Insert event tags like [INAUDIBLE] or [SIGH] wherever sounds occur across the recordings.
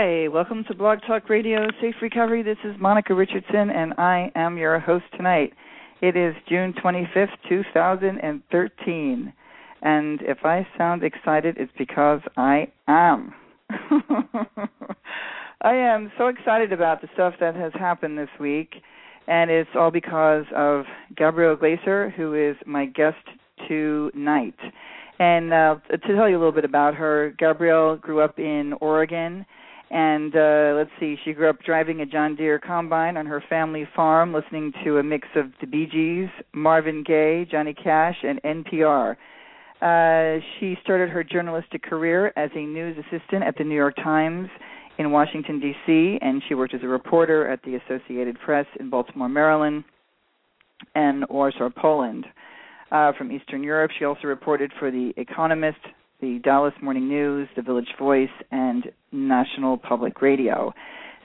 hi, welcome to Blog Talk Radio Safe Recovery. This is Monica Richardson, and I am your host tonight. It is June 25th, 2013. And if I sound excited, it's because I am. [LAUGHS] I am so excited about the stuff that has happened this week, and it's all because of Gabrielle Glaser, who is my guest tonight. And uh, to tell you a little bit about her, Gabrielle grew up in Oregon, and uh, let's see, she grew up driving a John Deere combine on her family farm, listening to a mix of the Bee Gees, Marvin Gaye, Johnny Cash, and NPR. Uh, she started her journalistic career as a news assistant at the New York Times in Washington, D.C., and she worked as a reporter at the Associated Press in Baltimore, Maryland, and Warsaw, Poland. Uh, from Eastern Europe, she also reported for The Economist, the Dallas Morning News, The Village Voice, and National Public Radio.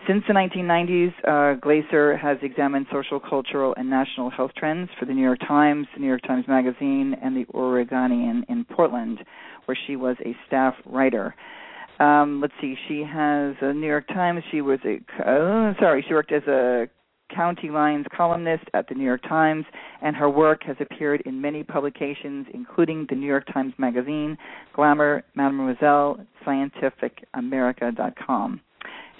Since the 1990s, uh, Glaser has examined social, cultural, and national health trends for the New York Times, the New York Times Magazine, and the Oregonian in Portland, where she was a staff writer. Um, let's see, she has a New York Times. She was a uh, sorry, she worked as a county lines columnist at the New York Times, and her work has appeared in many publications, including the New York Times Magazine, Glamour, Mademoiselle, ScientificAmerica.com.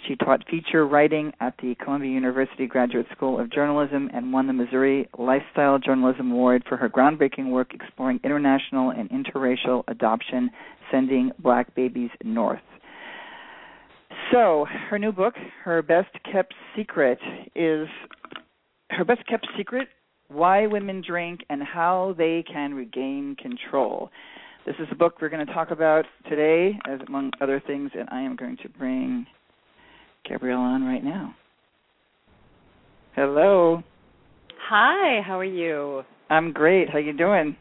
She taught feature writing at the Columbia University Graduate School of Journalism and won the Missouri Lifestyle Journalism Award for her groundbreaking work exploring international and interracial adoption, sending black babies north. So, her new book, her best kept secret, is her best kept secret why women drink and how they can regain control. This is a book we're going to talk about today, as among other things, and I am going to bring Gabrielle on right now. Hello. Hi, how are you? I'm great. How you doing?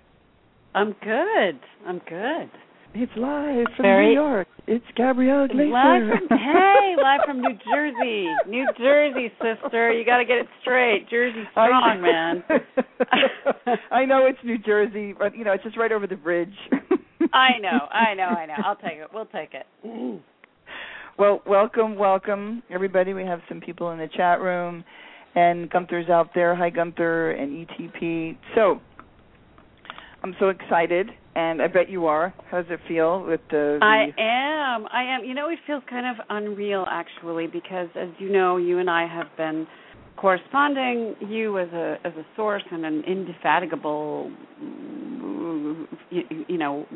I'm good. I'm good. It's live from Very- New York. It's Gabrielle Glaser. Live from hey, [LAUGHS] live from New Jersey. New Jersey, sister. You got to get it straight. Jersey strong, man. [LAUGHS] I know it's New Jersey, but you know it's just right over the bridge. I know. I know. I know. I'll take it. We'll take it. [LAUGHS] Well, welcome, welcome, everybody. We have some people in the chat room, and Gunther's out there. Hi, Gunther and ETP. So, I'm so excited, and I bet you are. How does it feel with the? the I am. I am. You know, it feels kind of unreal actually because as you know, you and I have been corresponding you as a as a source and an indefatigable you, you know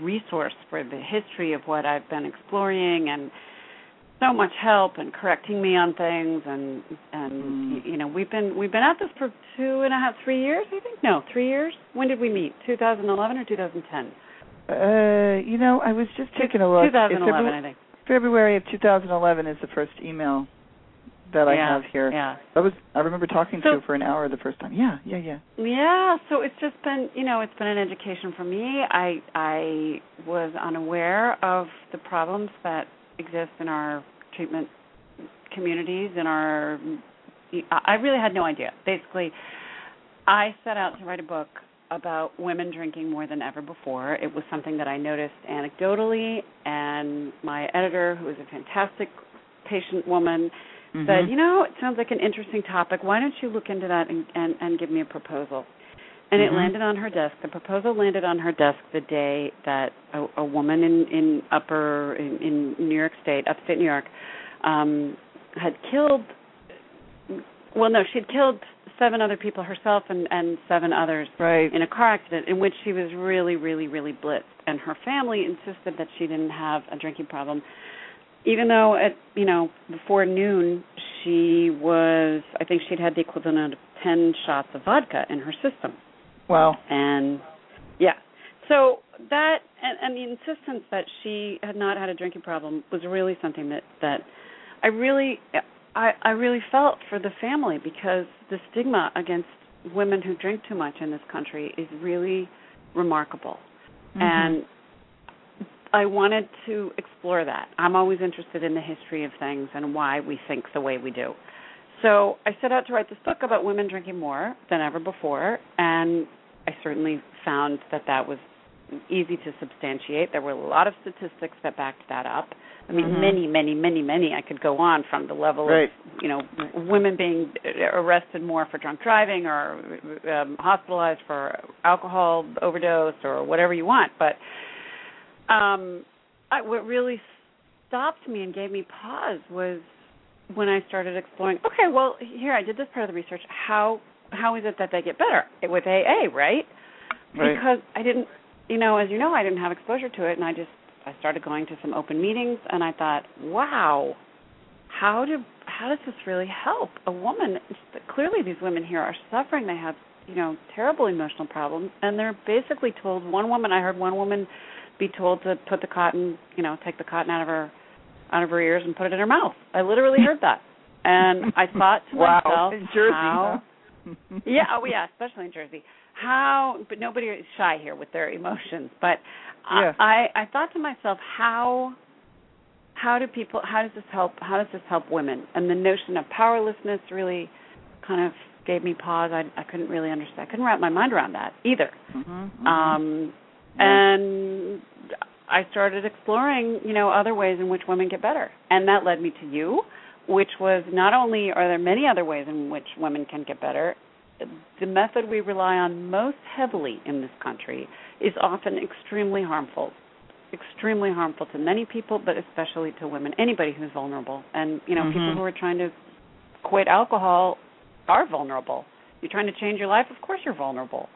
resource for the history of what I've been exploring and so much help and correcting me on things and and Mm. you know we've been we've been at this for two and a half three years I think no three years when did we meet 2011 or 2010 Uh, you know, I was just taking a look. 2011 Febru- I think February of 2011 is the first email that I yeah, have here. yeah That was I remember talking to So- you for an hour the first time. Yeah, yeah, yeah. Yeah, so it's just been, you know, it's been an education for me. I I was unaware of the problems that exist in our treatment communities, in our I really had no idea. Basically, I set out to write a book about women drinking more than ever before. It was something that I noticed anecdotally, and my editor, who is a fantastic patient woman, mm-hmm. said, "You know, it sounds like an interesting topic. Why don't you look into that and and, and give me a proposal?" And mm-hmm. it landed on her desk. The proposal landed on her desk the day that a, a woman in in upper in, in New York State, upstate New York, um, had killed. Well, no, she had killed seven other people herself and and seven others right. in a car accident in which she was really really really blitzed and her family insisted that she didn't have a drinking problem even though at you know before noon she was i think she'd had the equivalent of 10 shots of vodka in her system wow and yeah so that and, and the insistence that she had not had a drinking problem was really something that that i really I, I really felt for the family because the stigma against women who drink too much in this country is really remarkable. Mm-hmm. And I wanted to explore that. I'm always interested in the history of things and why we think the way we do. So I set out to write this book about women drinking more than ever before, and I certainly found that that was easy to substantiate. There were a lot of statistics that backed that up. I mean, mm-hmm. many, many, many, many. I could go on from the level right. of you know women being arrested more for drunk driving or um, hospitalized for alcohol overdose or whatever you want. But um, I, what really stopped me and gave me pause was when I started exploring. Okay, well, here I did this part of the research. How how is it that they get better with AA, right? Right. Because I didn't, you know, as you know, I didn't have exposure to it, and I just I started going to some open meetings, and I thought, wow, how do how does this really help a woman? Clearly, these women here are suffering. They have you know terrible emotional problems, and they're basically told. One woman, I heard one woman be told to put the cotton, you know, take the cotton out of her out of her ears and put it in her mouth. I literally heard that, and I thought to [LAUGHS] wow. myself, in Jersey, how? [LAUGHS] yeah, oh yeah, especially in Jersey. How, but nobody is shy here with their emotions. But yeah. I, I thought to myself, how, how do people, how does this help? How does this help women? And the notion of powerlessness really kind of gave me pause. I, I couldn't really understand. I couldn't wrap my mind around that either. Mm-hmm, mm-hmm. Um, yeah. and I started exploring, you know, other ways in which women get better, and that led me to you, which was not only are there many other ways in which women can get better. The method we rely on most heavily in this country is often extremely harmful, extremely harmful to many people, but especially to women, anybody who's vulnerable. And you know, mm-hmm. people who are trying to quit alcohol are vulnerable. You're trying to change your life, of course you're vulnerable.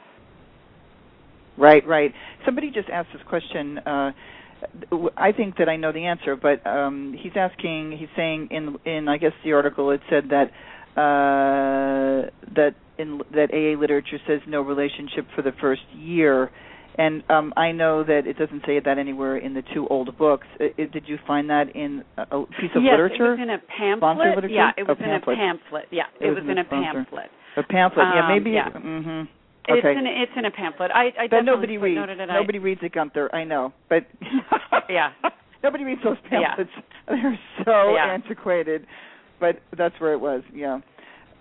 Right, right. Somebody just asked this question. Uh, I think that I know the answer, but um, he's asking. He's saying in in I guess the article it said that uh, that in that AA literature says no relationship for the first year, and um, I know that it doesn't say that anywhere in the two old books. It, it, did you find that in a, piece of yes, literature? it was in a pamphlet. literature? Yeah, it was in pamphlet. a pamphlet. Yeah, It it, was was in a pamphlet. A pamphlet. yeah, Um, maybe. yeah. Hmm It's Okay. in a, it's in a pamphlet. I, I But definitely nobody reads. Nobody reads it, Gunther. I know, but [LAUGHS] Yeah. [LAUGHS] nobody reads those Yeah. pamphlets. [LAUGHS] They're so Yeah. antiquated. But that's where it was. Yeah.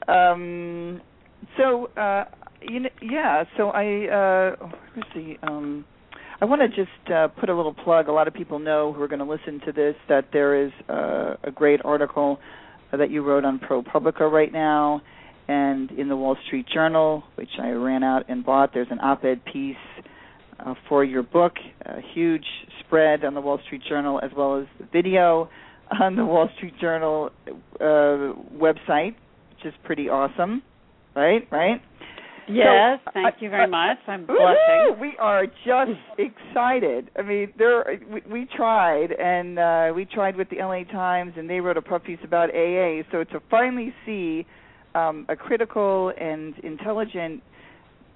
Um. So, uh, you know, yeah. So I. Uh, let's see. Um. I want to just uh, put a little plug. A lot of people know who are going to listen to this that there is uh, a great article that you wrote on ProPublica right now, and in the Wall Street Journal, which I ran out and bought. There's an op-ed piece uh, for your book, a huge spread on the Wall Street Journal, as well as the video on the Wall Street Journal uh, website, which is pretty awesome. Right, right. Yes, So, thank I- you very I- much. I'm blushing. We are just [LAUGHS] excited. I mean, there we, we tried, and uh, we tried with the LA Times, and they wrote a puff piece about AA. So to finally see um, a critical and intelligent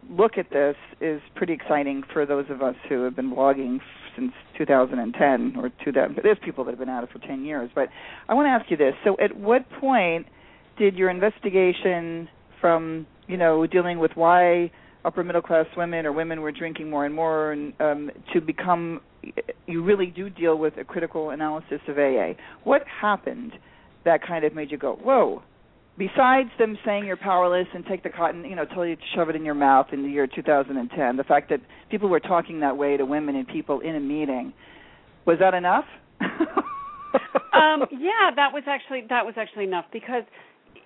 look at this is pretty exciting for those of us who have been blogging since 2010 or 2000. There's people that have been at it for 10 years. But I want to ask you this: So, at what point did your investigation from you know dealing with why upper middle class women or women were drinking more and more and um to become you really do deal with a critical analysis of AA what happened that kind of made you go whoa besides them saying you're powerless and take the cotton, you know, tell you to shove it in your mouth in the year 2010, the fact that people were talking that way to women and people in a meeting, was that enough? [LAUGHS] um, yeah, that was actually that was actually enough because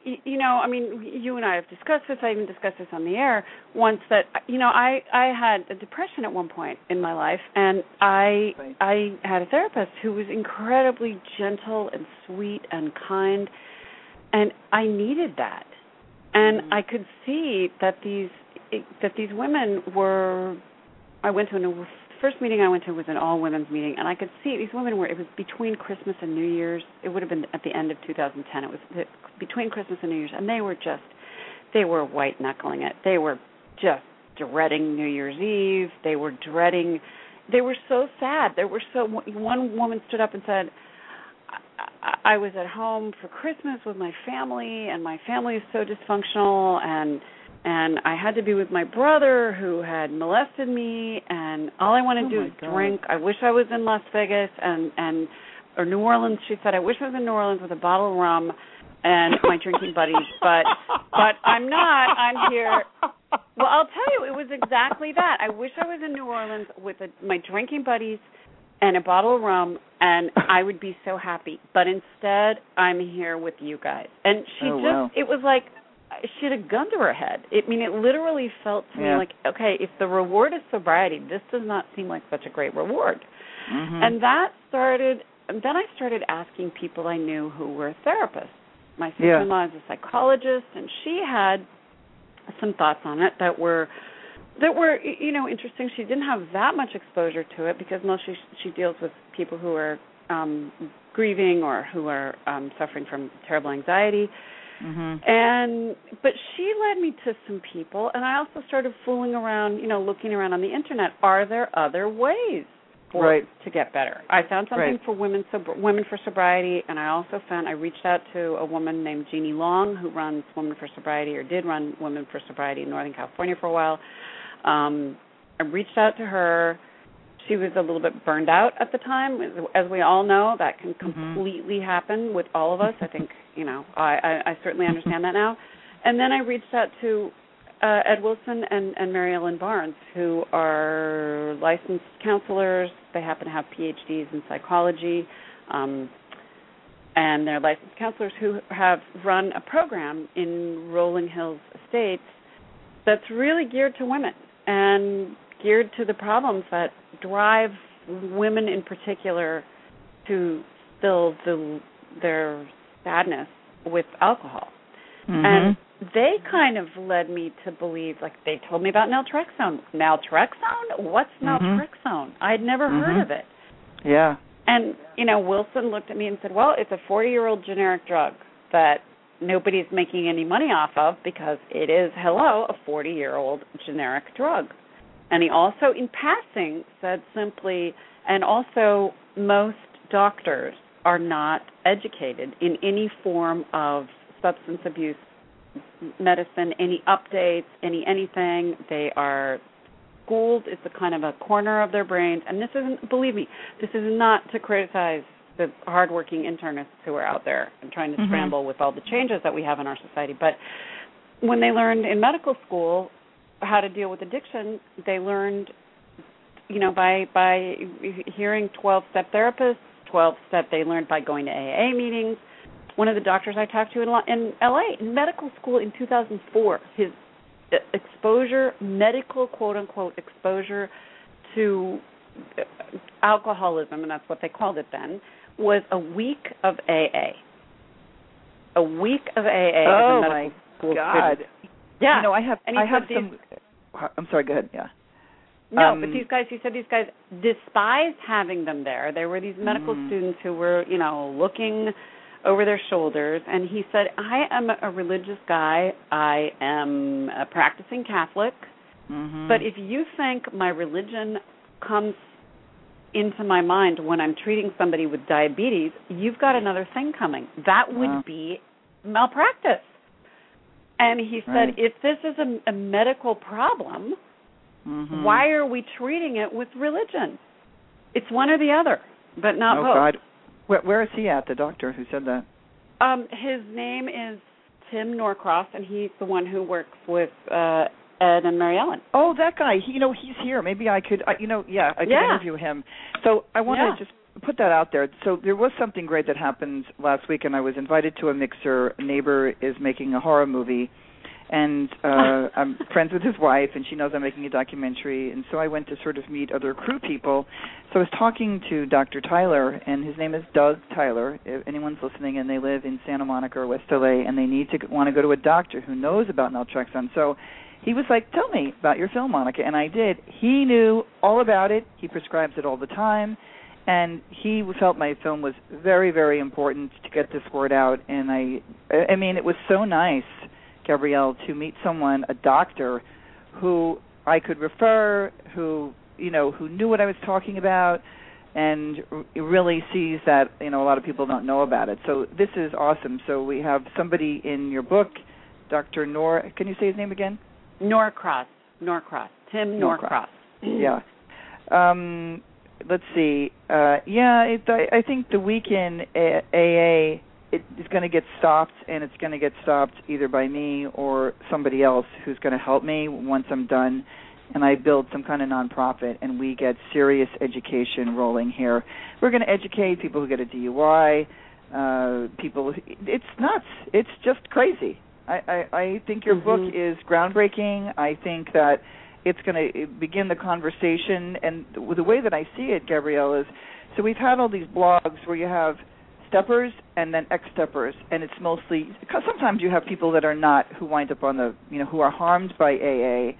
you know, I mean, you and I have discussed this. I even discussed this on the air once. That you know, I I had a depression at one point in my life, and I right. I had a therapist who was incredibly gentle and sweet and kind, and I needed that, and mm-hmm. I could see that these that these women were. I went to a first meeting I went to was an all women's meeting, and I could see these women were. It was between Christmas and New Year's. It would have been at the end of 2010. It was between Christmas and New Year's, and they were just, they were white knuckling it. They were just dreading New Year's Eve. They were dreading. They were so sad. There were so. One woman stood up and said. I was at home for Christmas with my family, and my family is so dysfunctional, and and I had to be with my brother who had molested me and all I want to oh do is God. drink. I wish I was in Las Vegas and and or New Orleans. She said I wish I was in New Orleans with a bottle of rum and my drinking buddies, but but I'm not. I'm here. Well, I'll tell you, it was exactly that. I wish I was in New Orleans with a, my drinking buddies and a bottle of rum and I would be so happy. But instead, I'm here with you guys. And she oh, just wow. it was like she had a gun to her head. I mean, it literally felt to yeah. me like, okay, if the reward is sobriety, this does not seem like such a great reward. Mm-hmm. And that started. And then I started asking people I knew who were therapists. My sister-in-law yeah. is a psychologist, and she had some thoughts on it that were that were you know interesting. She didn't have that much exposure to it because mostly she deals with people who are um grieving or who are um suffering from terrible anxiety Mm-hmm. And but she led me to some people, and I also started fooling around, you know, looking around on the internet. Are there other ways for right. to get better? I found something right. for women, so women for sobriety, and I also found I reached out to a woman named Jeannie Long who runs Women for Sobriety or did run Women for Sobriety in Northern California for a while. Um, I reached out to her. She was a little bit burned out at the time. As we all know that can mm-hmm. completely mm-hmm. happen with all of us. I think [LAUGHS] you know I, I i certainly understand that now. And then i reached out to uh, ed wilson and and mary ellen barnes who are licensed counselors. They happen to have phds in psychology um and they're licensed counselors who have run a program in rolling hills estates that's really geared to women and geared to the problems that drive women in particular to fill the, their sadness with alcohol. Mm-hmm. And they kind of led me to believe, like they told me about naltrexone. Naltrexone? What's mm-hmm. naltrexone? I'd never mm-hmm. heard of it. Yeah. And you know, Wilson looked at me and said, "Well, it's a 40-year-old generic drug that nobody's making any money off of because it is, hello, a 40-year-old generic drug." And he also, in passing, said simply, and also most doctors are not educated in any form of substance abuse medicine, any updates, any anything. They are schooled. It's a kind of a corner of their brains. And this isn't, believe me, this is not to criticize the hardworking internists who are out there and trying to mm-hmm. scramble with all the changes that we have in our society. But when they learned in medical school how to deal with addiction, they learned, you know, by by hearing 12 step therapists, 12 step they learned by going to AA meetings. One of the doctors I talked to in, in LA in medical school in 2004, his exposure, medical quote unquote exposure to alcoholism, and that's what they called it then, was a week of AA. A week of AA oh my God. student. Yeah. You know, I have and I have these, some I'm sorry, go ahead. Yeah. No, um, but these guys, He said these guys despised having them there. There were these medical mm. students who were, you know, looking over their shoulders. And he said, I am a religious guy. I am a practicing Catholic. Mm-hmm. But if you think my religion comes into my mind when I'm treating somebody with diabetes, you've got another thing coming. That would wow. be malpractice. And he said, right. if this is a, a medical problem, mm-hmm. why are we treating it with religion? It's one or the other, but not oh, both. God. Where, where is he at, the doctor who said that? Um, his name is Tim Norcross, and he's the one who works with uh Ed and Mary Ellen. Oh, that guy. He, you know, he's here. Maybe I could. I, you know, yeah, I could Yeah. interview him. So I want Yeah. to just put that out there. So there was something great that happened last week, and I was invited to a mixer. A neighbor is making a horror movie, and uh [LAUGHS] I'm friends with his wife, and she knows I'm making a documentary. And so I went to sort of meet other crew people. So I was talking to Dr. Tyler, and his name is Doug Tyler. If anyone's listening and they live in Santa Monica or West LA, and they need to want to go to a doctor who knows about naltrexone, so he was like, "Tell me about your film, Monica," and I did. He knew all about it. He prescribes it all the time, and he felt my film was very, very important to get this word out. And I, I mean, it was so nice, Gabrielle, to meet someone, a doctor, who I could refer, who you know, who knew what I was talking about, and really sees that you know a lot of people don't know about it. So this is awesome. So we have somebody in your book, Dr. Nor. Can you say his name again? Norcross. Norcross. Tim Norcross. Norcross. yeah. Um, let's see. Uh, yeah, it, I, I think the weekend AA it is going to get stopped, and it's going to get stopped either by me or somebody else who's going to help me once I'm done. And I build some kind of nonprofit, and we get serious education rolling here. We're going to educate people who get a DUI, uh, people. It's nuts. It's just crazy. I, I, I think your book Mhm. is groundbreaking. I think that it's going to begin the conversation. And the, way that I see it, Gabrielle, is so we've had all these blogs where you have steppers and then ex-steppers, and it's mostly because sometimes you have people that are not who wind up on the you know who are harmed by AA.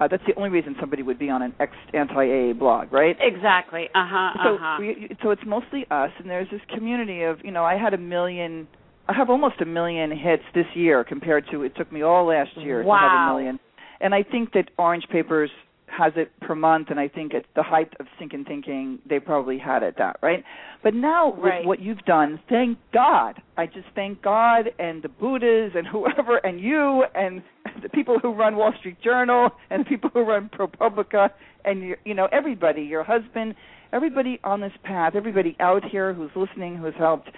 Uh, that's the only reason somebody would be on an ex anti-AA blog, right? Exactly. Uh huh. so Uh huh. we, so it's mostly us and there's this community of you know i had a million i have almost a million hits this year compared to it took me all last year to have a million. And i think that orange papers has it per month and i think at the height of stinking thinking they probably had it that right? But now with what you've done thank god. I just thank god and the buddhas and [LAUGHS] whoever and you and [LAUGHS] the people who run wall street journal and the people who run propublica and your, you know everybody your husband everybody on this path everybody out here who's listening who's helped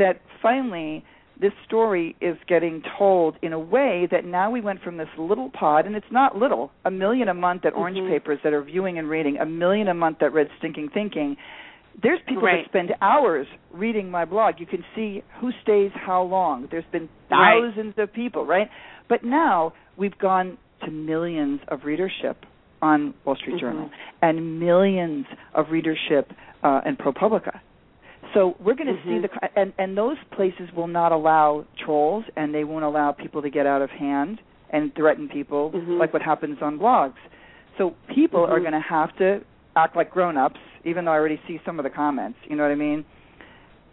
that finally this story is getting told in a way that now we went from this little pod and it's not little a million a month that orange Mhm. papers that are viewing and reading a million a month that read stinking thinking there's people Right. that spend hours reading my blog you can see who stays how long there's been Right. thousands of people right but now we've gone to millions of readership on Wall Street Mhm. Journal and millions of readership uh, in ProPublica. So we're going to see Mhm. the and and those places will not allow trolls and they won't allow people to get out of hand and threaten people Mhm. like what happens on blogs. So people are Mhm. going to have to act like grown-ups even though I already see some of the comments, you know what I mean?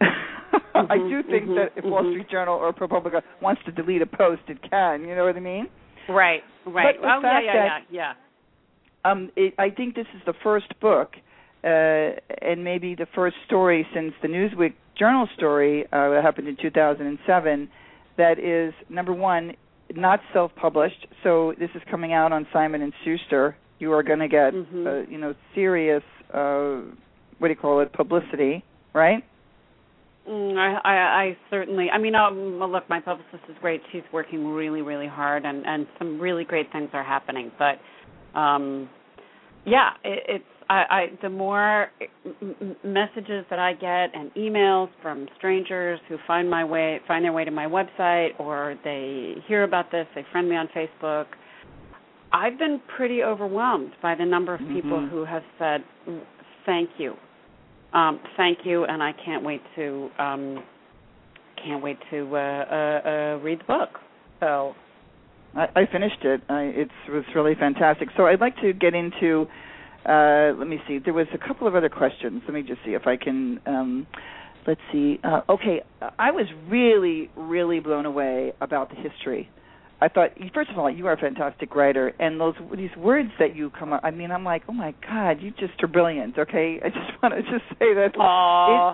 [LAUGHS] I Mhm, do think mhm, that if Wall mhm. Street Journal or ProPublica wants to delete a post, it can. You know what I mean? Right. Right. But the oh yeah, fact yeah, that- yeah, um, it, I think this is the first book, and maybe the first story since the Newsweek Journal story uh, that happened in 2007. That is number one, not self-published. So this is coming out on Simon and Schuster. You are going to get, Mhm. uh, you know, serious, uh, what do you call it, publicity, right? Mm, I, I, I certainly. I mean, um, well, look, my publicist is great. She's working really, really hard, and and some really great things are happening. But, um, yeah, it, it's. I, I the more messages that I get and emails from strangers who find my way find their way to my website or they hear about this, they friend me on Facebook. I've been pretty overwhelmed by the number of people Mhm. who have said, "Thank you, um, thank you," and I can't wait to um, can't wait to uh, uh, uh, read the book. So I, I finished it. I, it was really fantastic. So I'd like to get into. Uh, let me see. There was a couple of other questions. Let me just see if I can. Um, let's see. Uh, okay, I was really, really blown away about the history. I thought, first of all, you are a fantastic writer, and those these words that you come up. I mean, I'm like, oh my God, you just are brilliant. Okay, I just [LAUGHS] want to just say that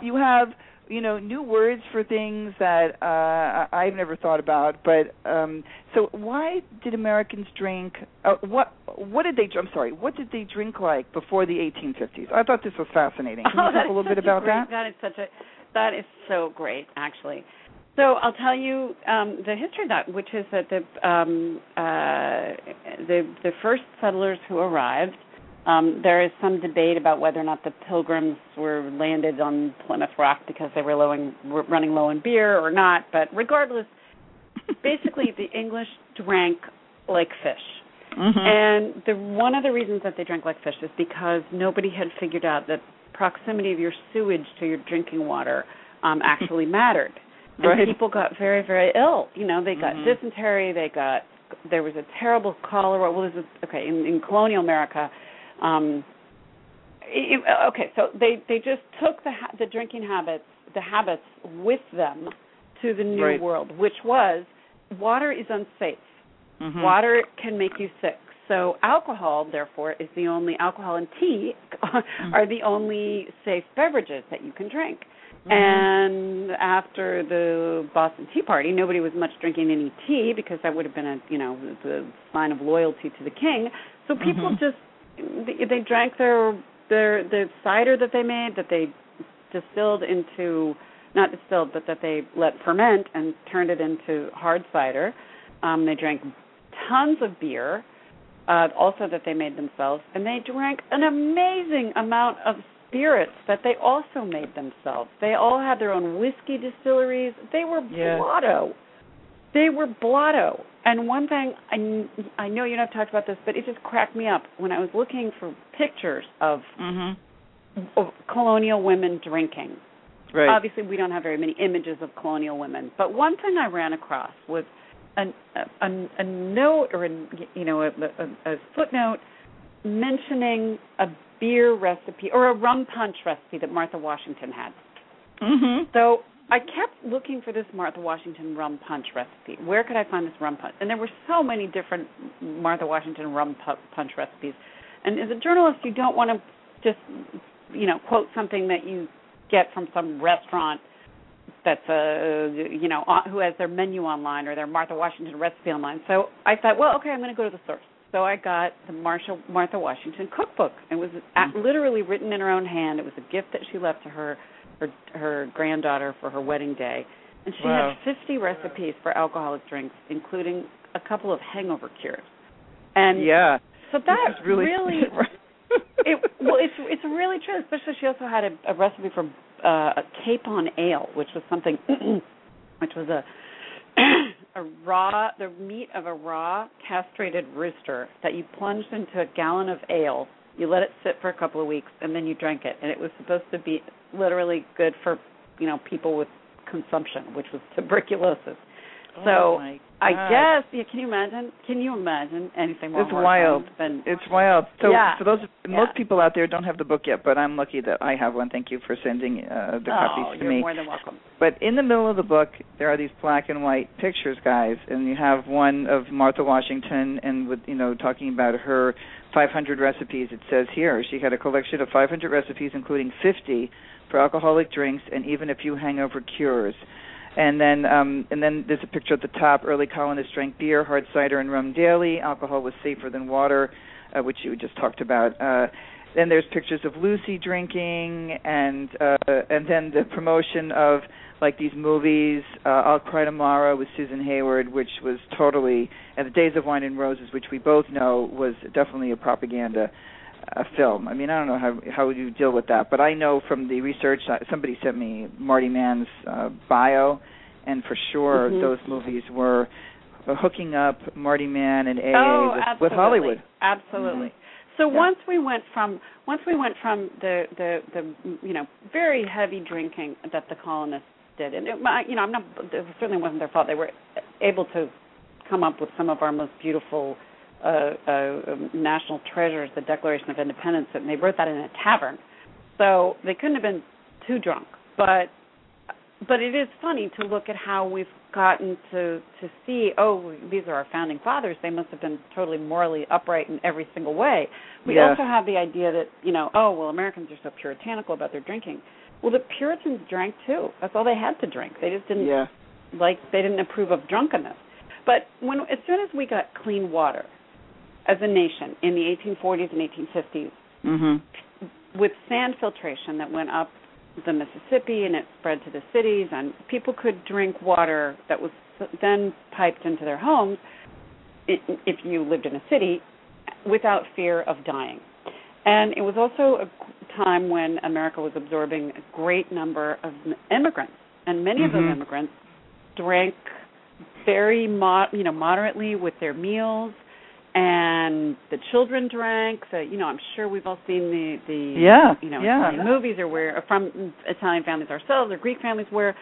it, you have you know new words for things that uh I- I've never thought about. But um so why did Americans drink? Uh, what what did they? I'm sorry. What did they drink like before the 1850s? I thought this was fascinating. Can [LAUGHS] you Oh, talk a little bit about great, that? That is such a that is so great, actually. So I'll tell you um, the history of that, which is that the um, uh, the the first settlers who arrived. Um, there is some debate about whether or not the pilgrims were landed on Plymouth Rock because they were, low in, were running low in beer or not. But regardless, basically the English drank like fish. Mm-hmm. And the one of the reasons that they drank like fish is because nobody had figured out that proximity of your sewage to your drinking water um actually [LAUGHS] mattered. And Right. people got very, very ill. You know, they got Mhm. dysentery, they got there was a terrible cholera. Well, this is okay in, in colonial America. Um, it, okay, so they they just took the ha- the drinking habits the habits with them to the new Right. world, which was water is unsafe. Mhm. Water can make you sick. So alcohol, therefore, is the only alcohol and tea [LAUGHS] are the only safe beverages that you can drink. Mhm. And after the Boston Tea Party, nobody was much drinking any tea because that would have been a you know the sign of loyalty to the king. So people Mhm. just they, they drank their their the cider that they made that they distilled into not distilled but that they let ferment and turned it into hard cider. Um, they drank tons of beer, uh, also that they made themselves, and they drank an amazing amount of spirits that they also made themselves. They all had their own whiskey distilleries. They were Yeah. blotto. They were blotto. And one thing I, I know you don't have talked about this, but it just cracked me up when I was looking for pictures of, Mhm. of colonial women drinking. Right. Obviously, we don't have very many images of colonial women, but one thing I ran across was an, a, a, a note or a, you know a, a, a footnote mentioning a beer recipe or a rum punch recipe that Martha Washington had. Mhm. So I kept looking for this Martha Washington rum punch recipe. Where could I find this rum punch? And there were so many different Martha Washington rum pu- punch recipes. And as a journalist, you don't want to just, you know, quote something that you get from some restaurant that's a, you know, who has their menu online or their Martha Washington recipe online. So I thought, well, okay, I'm going to go to the source. So I got the Marsha, Martha Washington cookbook. It was at, Mm. literally written in her own hand. It was a gift that she left to her her her granddaughter for her wedding day, and she Wow. had 50 recipes for alcoholic drinks, including a couple of hangover cures. And yeah. so that is really, [LAUGHS] it well it's it's really true. Especially she also had a, a recipe for uh, a capon ale, which was something [CLEARS THROAT] which was a [CLEARS THROAT] a raw the meat of a raw castrated rooster that you plunged into a gallon of ale. You let it sit for a couple of weeks and then you drank it, and it was supposed to be literally good for you know people with consumption, which was tuberculosis. Oh so I guess yeah. Can you imagine? Can you imagine anything more It's wild. than It's wild. So Yeah. for those Yeah. most people out there don't have the book yet, but I'm lucky that I have one. Thank you for sending uh, the oh, copies to you're me. more than welcome. But in the middle of the book, there are these black and white pictures, guys, and you have one of Martha Washington, and with you know talking about her 500 recipes. It says here she had a collection of 500 recipes, including 50 for alcoholic drinks and even a few hangover cures. And then, um, and then there's a picture at the top. Early colonists drank beer, hard cider, and rum daily. Alcohol was safer than water, uh, which you just talked about. Uh, then there's pictures of Lucy drinking, and uh, and then the promotion of like these movies. Uh, I'll Cry Tomorrow with Susan Hayward, which was totally, and The Days of Wine and Roses, which we both know was definitely a propaganda uh, film. I mean, I don't know how how you deal with that, but I know from the research. Somebody sent me Marty Mann's uh, bio, and for sure Mhm. those movies were uh, hooking up Marty Mann and AA oh, with, with Hollywood. Absolutely. Mhm. So Yeah. once we went from once we went from the the the you know very heavy drinking that the colonists did, and it, you know I'm not it certainly wasn't their fault. They were able to come up with some of our most beautiful national treasures, the Declaration of Independence, and they wrote that in a tavern. So they couldn't have been too drunk, but but it is funny to look at how we've gotten to to see oh these are our founding fathers. They must have been totally morally upright in every single way. We Yes. also have the idea that you know oh well americans are so puritanical about their drinking. Well the puritans drank too. That's all they had to drink. They just didn't Yeah. like they didn't approve of drunkenness. But when as soon as we got clean water as a nation in the 1840s and 1850s Mhm. with sand filtration that went up the Mississippi and it spread to the cities, and people could drink water that was then piped into their homes if you lived in a city without fear of dying. And it was also a time when America was absorbing a great number of immigrants, and many mm-hmm. of those mm-hmm. immigrants drank very mo- you know moderately with their meals and the children drank so you know i'm sure we've all seen the the yeah you know yeah. Italian movies or where from italian families ourselves or greek families where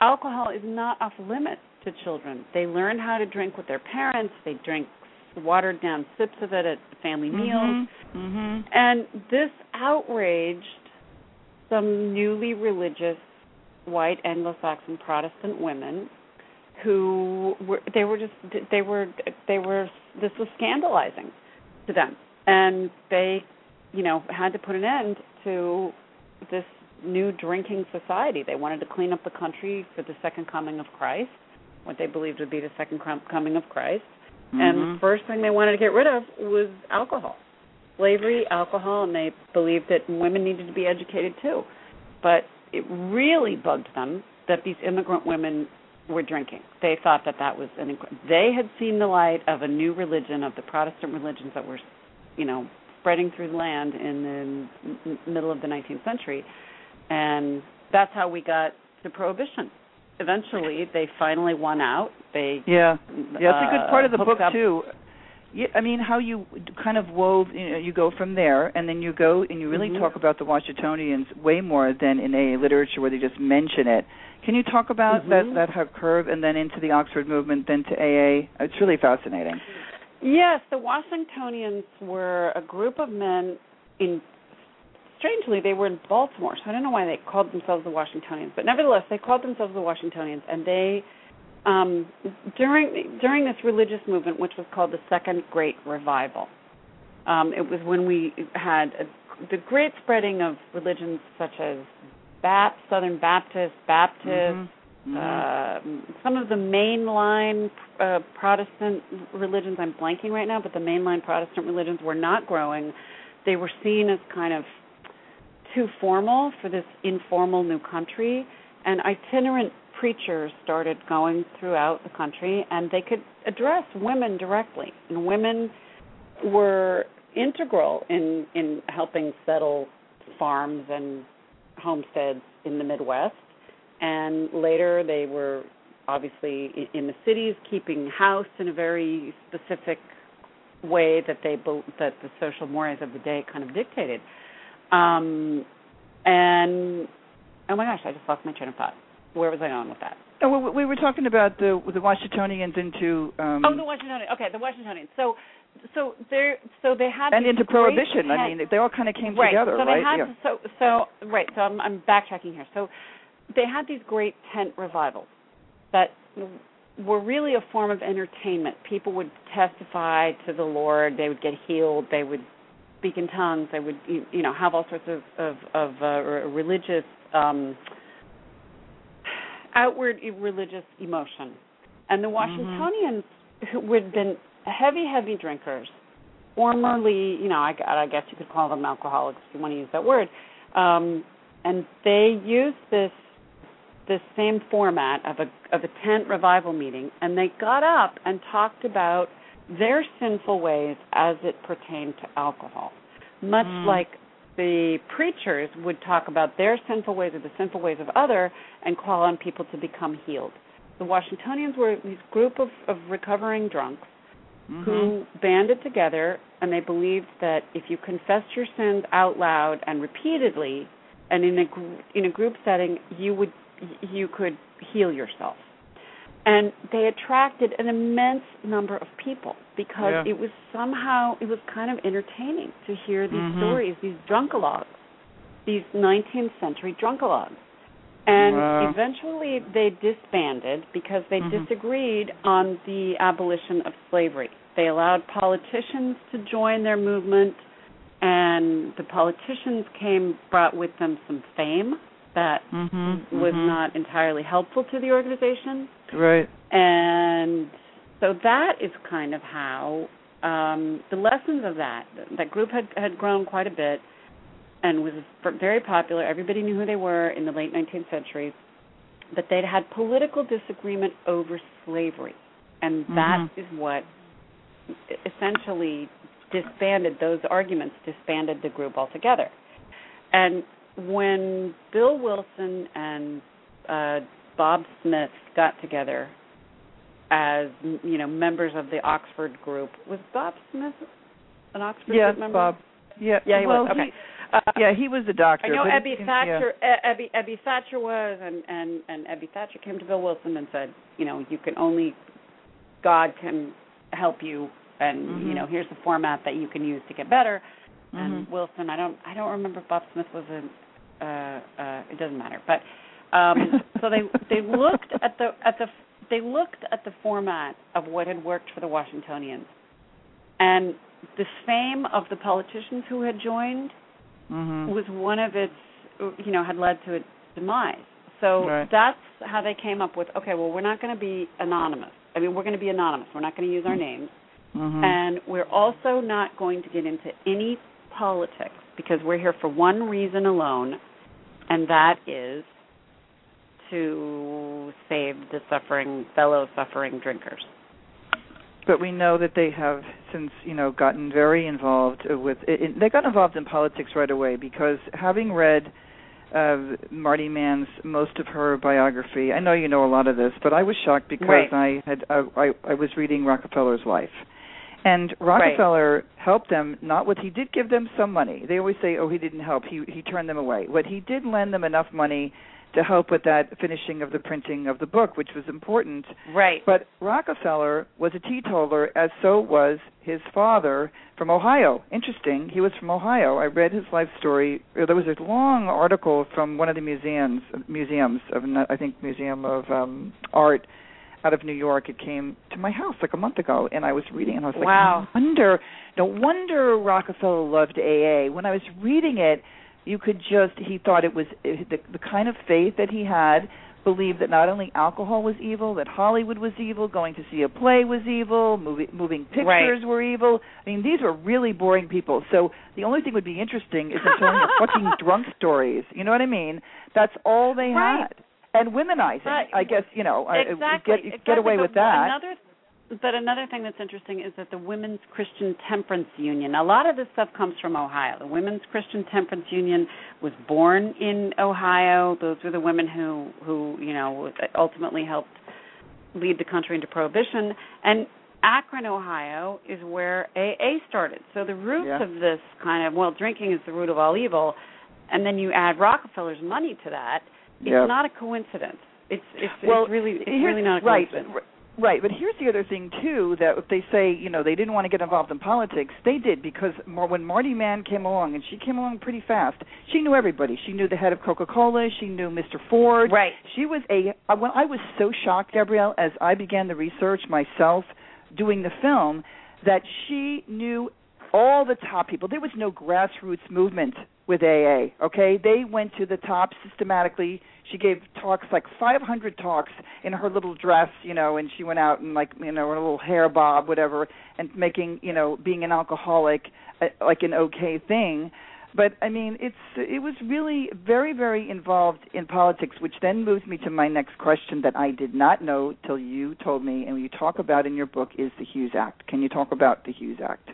alcohol is not off limits to children they learn how to drink with their parents they drink watered down sips of it at family mm-hmm. meals mm-hmm. and this outraged some newly religious white anglo-saxon protestant women who were they were just they were they were this was scandalizing to them. And they you know had to put an end to this new drinking society. They wanted to clean up the country for the second coming of Christ what they believed would be the second coming of Christ. Mm-hmm. and the first thing they wanted to get rid of was alcohol slavery alcohol and they believed that women needed to be educated too. But it really bugged them that these immigrant women were drinking. They thought that that was an. They had seen the light of a new religion, of the Protestant religions that were, you know, spreading through the land in the m- middle of the 19th century, and that's how we got to prohibition. Eventually, they finally won out. They yeah, yeah. It's a good part of the uh, book up. too. Yeah, I mean, how you kind of wove, you know, you go from there, and then you go and you really mm-hmm. talk about the Washingtonians way more than in AA literature, where they just mention it. Can you talk about mm-hmm. that that curve, and then into the Oxford movement, then to AA? It's really fascinating. Yes, the Washingtonians were a group of men in strangely they were in Baltimore, so I don't know why they called themselves the Washingtonians, but nevertheless they called themselves the Washingtonians and they um, during during this religious movement, which was called the Second Great Revival. Um, it was when we had a, the great spreading of religions such as Bap, Southern Baptist, Baptist, mm-hmm. Uh, some of the mainline uh, Protestant religions. I'm blanking right now, but the mainline Protestant religions were not growing. They were seen as kind of too formal for this informal new country, and itinerant preachers started going throughout the country and they could address women directly. And women were integral in in helping settle farms and homesteads in the Midwest. And later they were obviously in the cities keeping house in a very specific way that they that the social mores of the day kind of dictated. Um and oh my gosh i just lost my train of thought where was I going with that? Oh, we were talking about the the Washingtonians into. Um, oh, the Washingtonians. Okay, the Washingtonians. So, so they so they had and into prohibition. I mean, they all kind of came right, together, so right? They had, yeah. So, so right. So I'm, I'm backtracking here. So they had these great tent revivals that were really a form of entertainment. People would testify to the Lord. They would get healed. They would speak in tongues. They would, you know, have all sorts of of, of uh, religious. Um, outward religious emotion. And the Mm-hmm. Washingtonians, mm-hmm. who had been heavy, heavy drinkers, formerly, you know, I, I guess you could call them alcoholics if you want to use that word, um, and they used this this same format of a of a tent revival meeting, and they got up and talked about their sinful ways as it pertained to alcohol, much mm. like the preachers would talk about their sinful ways or the sinful ways of other and call on people to become healed. The Washingtonians were this group of, of recovering drunks mm-hmm. who banded together and they believed that if you confessed your sins out loud and repeatedly and in a in a group setting you would you could heal yourself and they attracted an immense number of people because yeah. it was somehow it was kind of entertaining to hear these mm-hmm. stories, these drunkalogs, these 19th century drunkalogs. And wow. eventually they disbanded because they mm-hmm. disagreed on the abolition of slavery. They allowed politicians to join their movement, and the politicians came brought with them some fame that mm-hmm. was mm-hmm. not entirely helpful to the organization. Right. And so that is kind of how um, the lessons of that that group had had grown quite a bit. and was very popular. Everybody knew who they were in the late 19th century. But they'd had political disagreement over slavery, and that Mhm. is what essentially disbanded those arguments, disbanded the group altogether. And when Bill Wilson and uh, Bob Smith got together as you know members of the Oxford group, was Bob Smith an Oxford Yes, group member? Bob. Yeah, Yeah, he well, was. Okay. He, Uh, yeah, he was the doctor. I know Ebby Thatcher. E- Ebby Ebby Thatcher was, and and and Ebby Thatcher came to Bill Wilson and said, you know, you can only God can help you, and Mhm. you know, here's the format that you can use to get better. Yeah. And. Wilson, I don't I don't remember if Bob Smith was a. Uh, uh, it doesn't matter, but um, [LAUGHS] so they they looked at the at the they looked at the format of what had worked for the Washingtonians, and the fame of the politicians who had joined Mhm. was one of its you know had led to its demise so Right. that's how they came up with okay well we're not going to be anonymous i mean we're going to be anonymous we're not going to use our names Mhm. and we're also not going to get into any politics because we're here for one reason alone and that is to save the suffering fellow suffering drinkers. But we know that they have since you know gotten very involved with it, they got involved in politics right away because having read uh Marty Mann's most of her biography I know you know a lot of this but I was shocked because Right. I had uh, I I was reading Rockefeller's life. And Rockefeller helped them not with he did give them some money. They always say oh he didn't help. He he turned them away. But he did lend them enough money to help with that finishing of the printing of the book which was important right but Rockefeller was a teetotaler, as so was his father from Ohio. Interesting, he was from Ohio. I read his life story. There was a long article from one of the museums, museums of I think Museum of um, Art out of New York. It came to my house like a month ago, and I was reading, and I was like, Wow. no wonder, no wonder Rockefeller loved AA. When I was reading it, you could just he thought it was eh, the the kind of faith that he had believed that not only alcohol was evil, that Hollywood was evil, going to see a play was evil, moving, moving pictures Right. were evil. I mean, these were really boring people. So the only thing would be interesting is them telling fucking [LAUGHS] drunk stories. You know what I mean? That's all they Right. had. And womenizing. Right. I guess you know. I- exactly. Get exactly. get away but with that. Another, but another thing that's interesting is that the Women's Christian Temperance Union. A lot of this stuff comes from Ohio. The Women's Christian Temperance Union was born in Ohio. Those were the women who who you know ultimately helped lead the country into prohibition. And Akron, Ohio, is where AA started. So the roots Yeah. of this kind of well, drinking is the root of all evil, and then you add Rockefeller's money to that. It's Yeah. not a coincidence. It's it's, well, it's really it's really not a coincidence. r- Right, but here's the other thing too that if they say you know they didn't want to get involved in politics, they did because when Marty Mann came along and she came along pretty fast, she knew everybody. She knew the head of Coca-Cola, she knew Mr. Ford. Right. She was a uh, when I was so shocked, Gabrielle, as I began the research myself doing the film, that she knew all the top people. There was no grassroots movement with AA. Okay, they went to the top systematically. She gave talks like 500 talks in her little dress, you know, and she went out and like you know, her little hair bob, whatever, and making you know being an alcoholic uh, like an okay thing. But I mean, it's it was really very very involved in politics, which then moves me to my next question that I did not know till you told me, and you talk about in your book is the Hughes Act. Can you talk about the Hughes Act?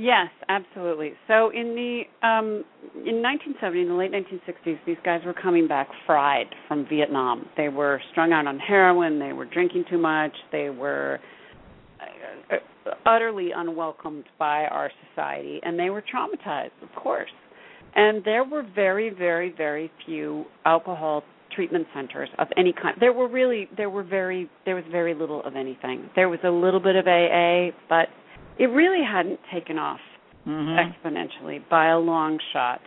Yes, absolutely. So in the um in 1970, in the late 1960s, these guys were coming back fried from Vietnam. They were strung out on heroin, they were drinking too much, they were uh, uh, utterly unwelcomed by our society and they were traumatized, of course. And there were very very very few alcohol treatment centers of any kind. There were really there were very there was very little of anything. There was a little bit of AA, but it really hadn't taken off Mm-hmm. exponentially by a long shot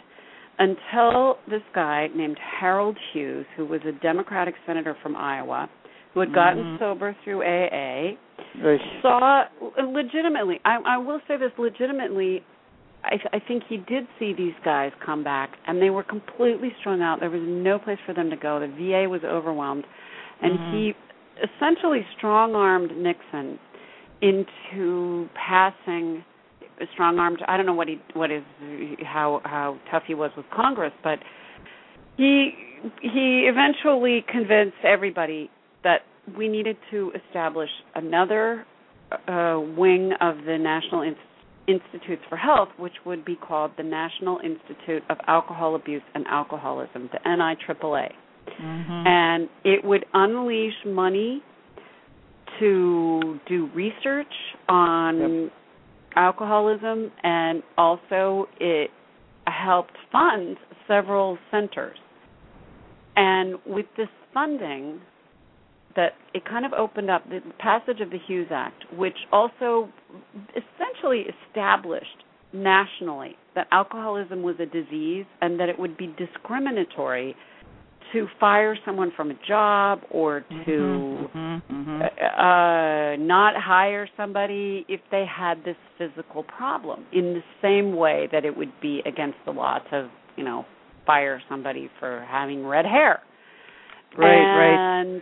until this guy named Harold Hughes, who was a Democratic senator from Iowa, who had gotten Mhm. sober through AA, Right. saw legitimately. I, I will say this legitimately. I, I think he did see these guys come back, and they were completely strung out. There was no place for them to go. The VA was overwhelmed, and Mhm. he essentially strong-armed Nixon into passing a strong armed. I don't know what he what is how how tough he was with Congress, but he he eventually convinced everybody that we needed to establish another uh, wing of the National In- Institutes for Health, which would be called the National Institute of Alcohol Abuse and Alcoholism, the NIAAA. Mm-hmm. And it would unleash money to do research on yep. alcoholism, and also it helped fund several centers. And with this funding, that it kind of opened up the passage of the Hughes Act, which also essentially established nationally that alcoholism was a disease and that it would be discriminatory to fire someone from a job or to mm-hmm, mm-hmm, mm-hmm. Uh, not hire somebody if they had this physical problem in the same way that it would be against the law to you know fire somebody for having red hair right and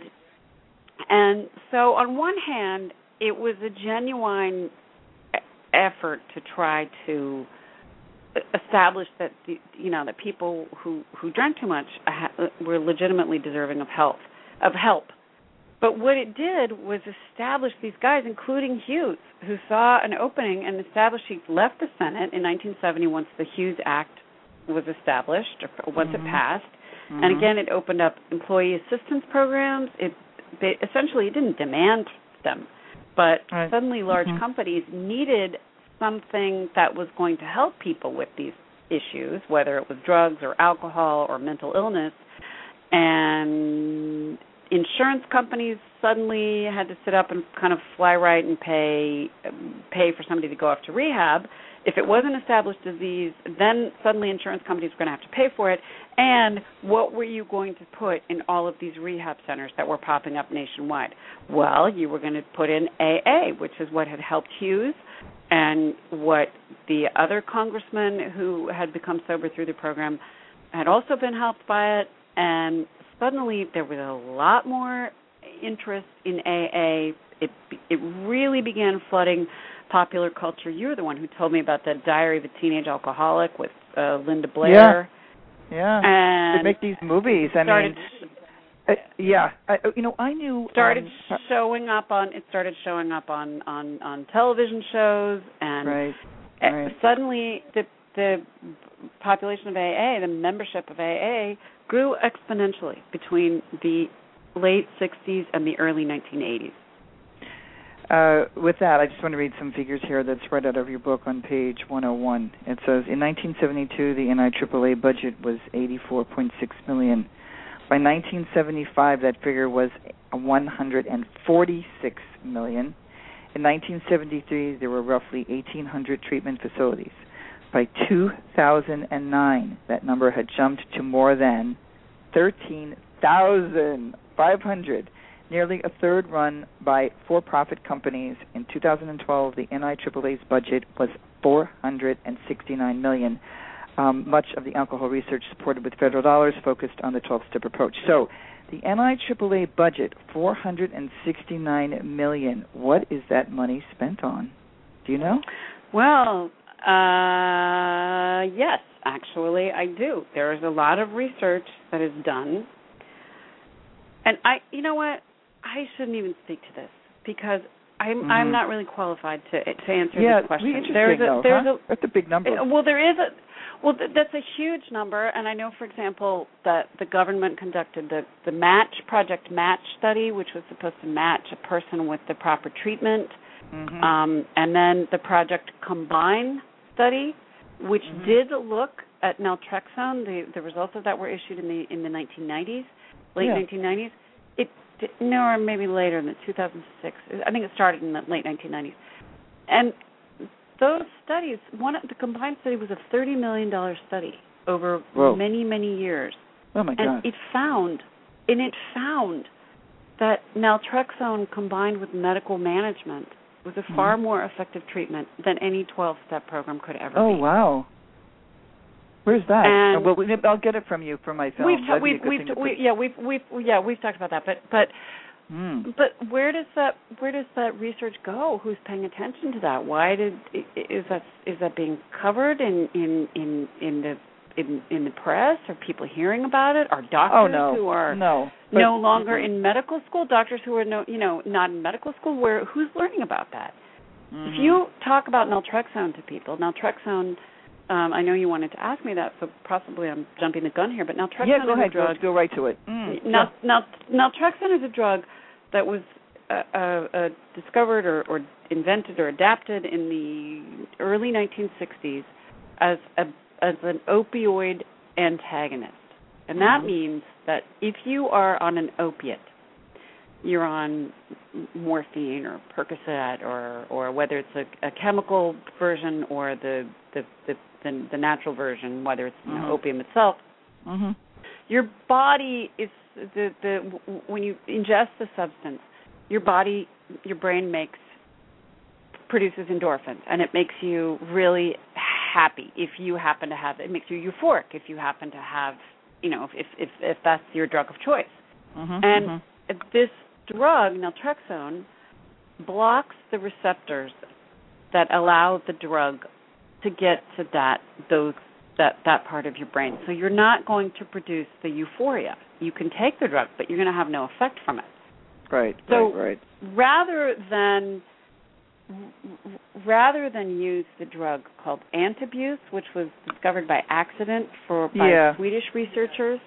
right. and and so on one hand it was a genuine effort to try to established that the, you know that people who who drank too much were legitimately deserving of help of help. But what it did was establish these guys, including Hughes, who saw an opening and established. He left the Senate in 1970 once the Hughes Act was established, or once mm-hmm. it passed. Mm-hmm. And again, it opened up employee assistance programs. It they, essentially it didn't demand them, but right. suddenly large mm-hmm. companies needed something that was going to help people with these issues, whether it was drugs or alcohol or mental illness. And insurance companies suddenly had to sit up and kind of fly right and pay pay for somebody to go off to rehab. If it was an established disease, then suddenly insurance companies were going to have to pay for it. And what were you going to put in all of these rehab centers that were popping up nationwide? Well, you were going to put in AA, which is what had helped Hughes and what the other congressman who had become sober through the program had also been helped by it. And suddenly there was a lot more interest in AA it it really began flooding popular culture. You were the one who told me about the diary of a teenage alcoholic with uh Linda Blair. Yeah. Yeah. And they make these movies i started, mean uh, yeah, I, uh, you know, I knew started um, showing up on it started showing up on on on television shows and right, right. suddenly the the population of AA, the membership of AA grew exponentially between the late 60s and the early 1980s. Uh, with that, I just want to read some figures here that's right out of your book on page 101. It says in 1972 the NIAAA budget was 84.6 million. By 1975, that figure was 146 million. In 1973, there were roughly 1,800 treatment facilities. By 2009, that number had jumped to more than 13,500, nearly a third run by for-profit companies. In 2012, the NIAAA's budget was 469 million um, much of the alcohol research supported with federal dollars focused on the 12 step approach. So, the NIAAA budget 469 million. What is that money spent on? Do you know? Well, uh, yes, actually, I do. There is a lot of research that is done, and I, you know what, I shouldn't even speak to this because I'm mm-hmm. I'm not really qualified to to answer yeah, this question. There's a though, there's huh? a that's a big number. Well, there is a well, th- that's a huge number, and I know, for example, that the government conducted the the Match Project Match study, which was supposed to match a person with the proper treatment, mm-hmm. um, and then the Project Combine study, which mm-hmm. did look at naltrexone. The the results of that were issued in the in the 1990s, late yeah. 1990s. It no, or maybe later in the 2006. I think it started in the late 1990s, and those studies, one the combined study was a thirty million dollar study over Whoa. many many years. Oh my God! And it found, and it found that naltrexone combined with medical management was a mm-hmm. far more effective treatment than any 12-step program could ever oh, be. Oh wow! Where's that? And well, I'll get it from you for my film. We've, ta- we've, we've, we, yeah, we've, we've, yeah, we've talked about that, but, but Mm. But where does that where does that research go? Who's paying attention to that? Why did is that is that being covered in in in in the in in the press? Are people hearing about it? Are doctors oh, no. who are no no longer mm-hmm. in medical school? Doctors who are no you know not in medical school. Where who's learning about that? Mm-hmm. If you talk about naltrexone to people, naltrexone. Um, I know you wanted to ask me that, so possibly I'm jumping the gun here. But naltrexone yeah, go is ahead. a drug. Go right to it. Mm. Now, naltrexone is a drug that was uh, uh, uh, discovered or, or invented or adapted in the early 1960s as a as an opioid antagonist, and that mm-hmm. means that if you are on an opiate, you're on morphine or Percocet or or whether it's a, a chemical version or the the, the the the natural version, whether it's you know, opium itself, Mm-hmm. Your body is the the when you ingest the substance, your body, your brain makes produces endorphins, and it makes you really happy if you happen to have it makes you euphoric if you happen to have you know if if if that's your drug of choice Mm-hmm. and mm-hmm. this drug naltrexone blocks the receptors that allow the drug to get to that those that that part of your brain so you're not going to produce the euphoria you can take the drug but you're going to have no effect from it right so right, right. rather than rather than use the drug called antabuse, which was discovered by accident for by Yeah. Swedish researchers,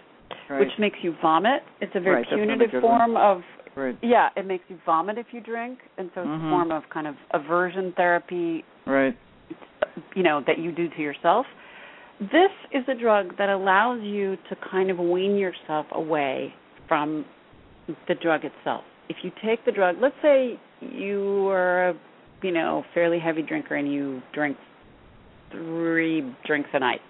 right. which makes you vomit. It's a very a punitive good form of right yeah, it makes you vomit if you drink, and so it's Mhm. a form of kind of aversion therapy, right you know, that you do to yourself. This is a drug that allows you to kind of wean yourself away from the drug itself. If you take the drug, let's say you are a you know fairly heavy drinker and you drink three drinks a night,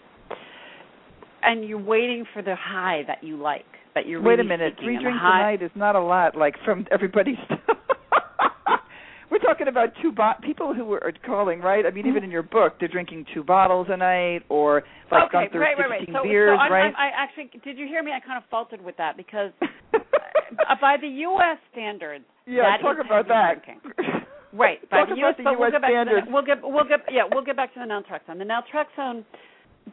and you're waiting for the high that you like, that you're wait really a minute three drinks high, a night is not a lot like from everybody's talking about two bo- people who are calling right i mean even in your book they're drinking two bottles a night or like okay, Gunther right, right, right. 16 So, beers so I'm, right I'm, I actually did you hear me? I kind of faltered with that because [LAUGHS] uh, by the U.S. standards, yeah that talk about that drinking. Right, by Talk the about US, the but we'll US get back standards. to the, we'll get we'll get yeah we'll get back to the naltrexone. The naltrexone,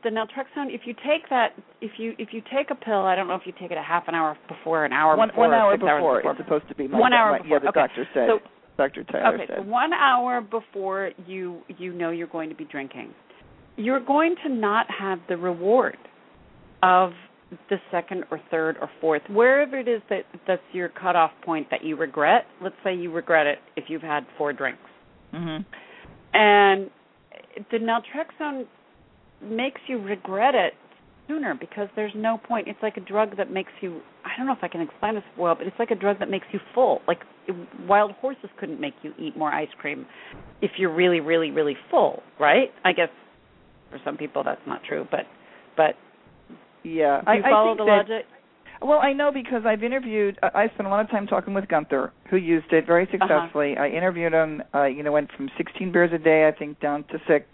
the naltrexone. If you take that, if you if you take a pill, I don't know if you take it a half an hour before, an hour one before, one hour before, before. it's supposed to be my, One hour my, before, yeah the okay. doctor said So- dr tyler Okay, said so one hour before you you know you're going to be drinking, you're going to not have the reward of the second or third or fourth, wherever it is that that's your cutoff point that you regret. Let's say you regret it if you've had four drinks, hmm and the naltrexone makes you regret it sooner because there's no point. It's like a drug that makes you. I don't know if I can explain this well, but it's like a drug that makes you full. Like wild horses couldn't make you eat more ice cream if you're really, really, really full, right? I guess for some people that's not true, but but yeah do you I, follow I the that, logic? Well, I know because I've interviewed. I spent a lot of time talking with Gunther, who used it very successfully. I interviewed him. Uh, you know, went from 16 beers a day, I think, down to six,